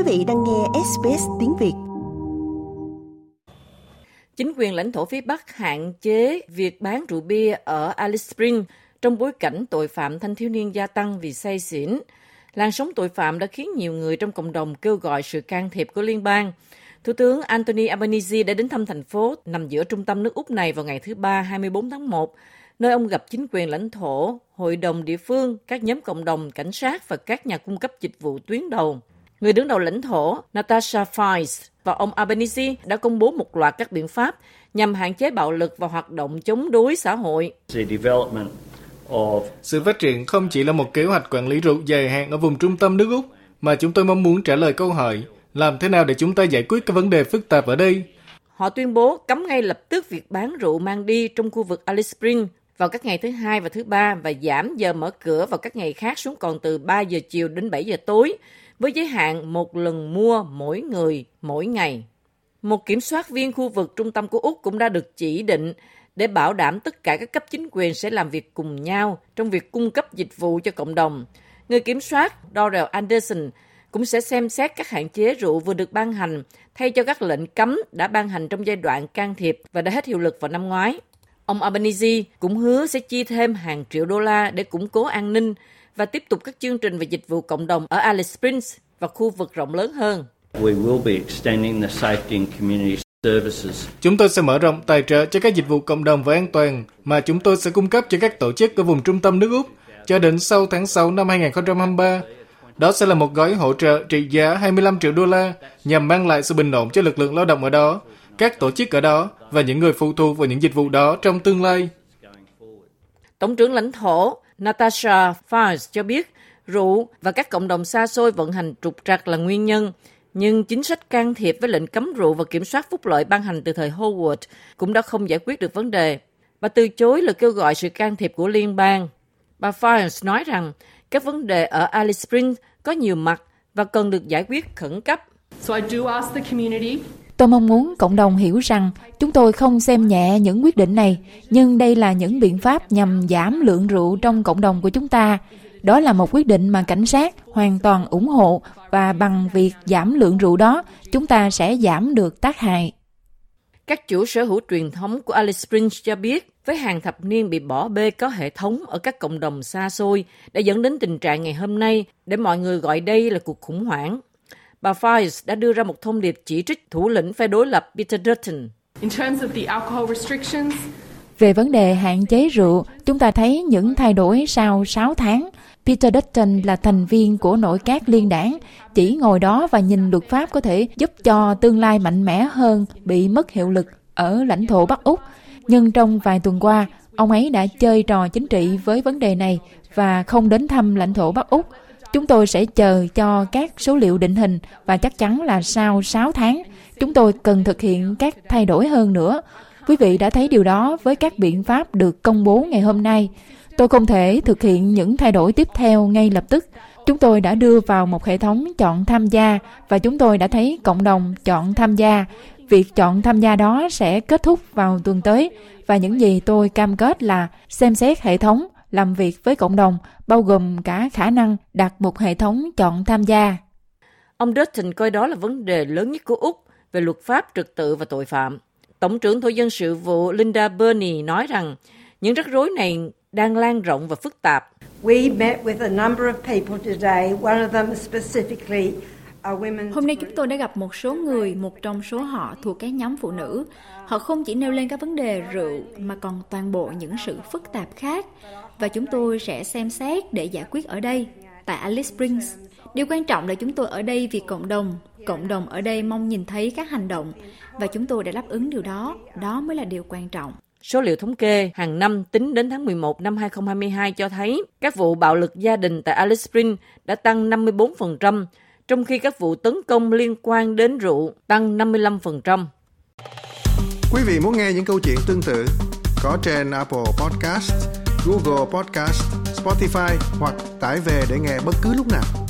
Quý vị đang nghe SBS tiếng Việt. Chính quyền lãnh thổ phía Bắc hạn chế việc bán rượu bia ở Alice Springs trong bối cảnh tội phạm thanh thiếu niên gia tăng vì say xỉn. Làn sóng tội phạm đã khiến nhiều người trong cộng đồng kêu gọi sự can thiệp của liên bang. Thủ tướng Anthony Albanese đã đến thăm thành phố nằm giữa trung tâm nước Úc này vào ngày thứ Ba 24 tháng 1, nơi ông gặp chính quyền lãnh thổ, hội đồng địa phương, các nhóm cộng đồng, cảnh sát và các nhà cung cấp dịch vụ tuyến đầu. Người đứng đầu lãnh thổ Natasha Fies và ông Albanese đã công bố một loạt các biện pháp nhằm hạn chế bạo lực và hoạt động chống đối xã hội. Sự phát triển không chỉ là một kế hoạch quản lý rượu dài hạn ở vùng trung tâm nước Úc, mà chúng tôi mong muốn trả lời câu hỏi làm thế nào để chúng ta giải quyết các vấn đề phức tạp ở đây. Họ tuyên bố cấm ngay lập tức việc bán rượu mang đi trong khu vực Alice Springs vào các ngày thứ hai và thứ ba và giảm giờ mở cửa vào các ngày khác xuống còn từ 3 giờ chiều đến 7 giờ tối với giới hạn một lần mua mỗi người mỗi ngày. Một kiểm soát viên khu vực trung tâm của Úc cũng đã được chỉ định để bảo đảm tất cả các cấp chính quyền sẽ làm việc cùng nhau trong việc cung cấp dịch vụ cho cộng đồng. Người kiểm soát Dorrell Anderson cũng sẽ xem xét các hạn chế rượu vừa được ban hành thay cho các lệnh cấm đã ban hành trong giai đoạn can thiệp và đã hết hiệu lực vào năm ngoái. Ông Albanese cũng hứa sẽ chi thêm hàng triệu đô la để củng cố an ninh và tiếp tục các chương trình về dịch vụ cộng đồng ở Alice Springs và khu vực rộng lớn hơn. Chúng tôi sẽ mở rộng tài trợ cho các dịch vụ cộng đồng và an toàn mà chúng tôi sẽ cung cấp cho các tổ chức ở vùng trung tâm nước Úc cho đến sau tháng 6 năm 2023. Đó sẽ là một gói hỗ trợ trị giá 25 triệu đô la nhằm mang lại sự bình ổn cho lực lượng lao động ở đó, các tổ chức ở đó và những người phụ thuộc vào những dịch vụ đó trong tương lai. Tổng trưởng lãnh thổ Natasha Fires cho biết rượu và các cộng đồng xa xôi vận hành trục trặc là nguyên nhân, nhưng chính sách can thiệp với lệnh cấm rượu và kiểm soát phúc lợi ban hành từ thời Howard cũng đã không giải quyết được vấn đề. Bà từ chối lời kêu gọi sự can thiệp của liên bang. Bà Fires nói rằng các vấn đề ở Alice Springs có nhiều mặt và cần được giải quyết khẩn cấp. So I do ask the community Tôi mong muốn cộng đồng hiểu rằng chúng tôi không xem nhẹ những quyết định này, nhưng đây là những biện pháp nhằm giảm lượng rượu trong cộng đồng của chúng ta. Đó là một quyết định mà cảnh sát hoàn toàn ủng hộ và bằng việc giảm lượng rượu đó, chúng ta sẽ giảm được tác hại. Các chủ sở hữu truyền thống của Alice Springs cho biết, với hàng thập niên bị bỏ bê có hệ thống ở các cộng đồng xa xôi đã dẫn đến tình trạng ngày hôm nay để mọi người gọi đây là cuộc khủng hoảng bà Files đã đưa ra một thông điệp chỉ trích thủ lĩnh phe đối lập Peter Dutton. Về vấn đề hạn chế rượu, chúng ta thấy những thay đổi sau 6 tháng. Peter Dutton là thành viên của nội các liên đảng, chỉ ngồi đó và nhìn luật pháp có thể giúp cho tương lai mạnh mẽ hơn bị mất hiệu lực ở lãnh thổ Bắc Úc. Nhưng trong vài tuần qua, ông ấy đã chơi trò chính trị với vấn đề này và không đến thăm lãnh thổ Bắc Úc. Chúng tôi sẽ chờ cho các số liệu định hình và chắc chắn là sau 6 tháng, chúng tôi cần thực hiện các thay đổi hơn nữa. Quý vị đã thấy điều đó với các biện pháp được công bố ngày hôm nay. Tôi không thể thực hiện những thay đổi tiếp theo ngay lập tức. Chúng tôi đã đưa vào một hệ thống chọn tham gia và chúng tôi đã thấy cộng đồng chọn tham gia. Việc chọn tham gia đó sẽ kết thúc vào tuần tới và những gì tôi cam kết là xem xét hệ thống làm việc với cộng đồng, bao gồm cả khả năng đặt một hệ thống chọn tham gia. Ông Dutton coi đó là vấn đề lớn nhất của Úc về luật pháp trật tự và tội phạm. Tổng trưởng Thổ dân sự vụ Linda Burney nói rằng những rắc rối này đang lan rộng và phức tạp. We met with a number of people today, one of them specifically Hôm nay chúng tôi đã gặp một số người, một trong số họ thuộc các nhóm phụ nữ. Họ không chỉ nêu lên các vấn đề rượu mà còn toàn bộ những sự phức tạp khác và chúng tôi sẽ xem xét để giải quyết ở đây, tại Alice Springs. Điều quan trọng là chúng tôi ở đây vì cộng đồng, cộng đồng ở đây mong nhìn thấy các hành động và chúng tôi đã đáp ứng điều đó, đó mới là điều quan trọng. Số liệu thống kê hàng năm tính đến tháng 11 năm 2022 cho thấy các vụ bạo lực gia đình tại Alice Springs đã tăng 54%, trong khi các vụ tấn công liên quan đến rượu tăng 55%. Quý vị muốn nghe những câu chuyện tương tự có trên Apple Podcast, Google Podcast, Spotify hoặc tải về để nghe bất cứ lúc nào.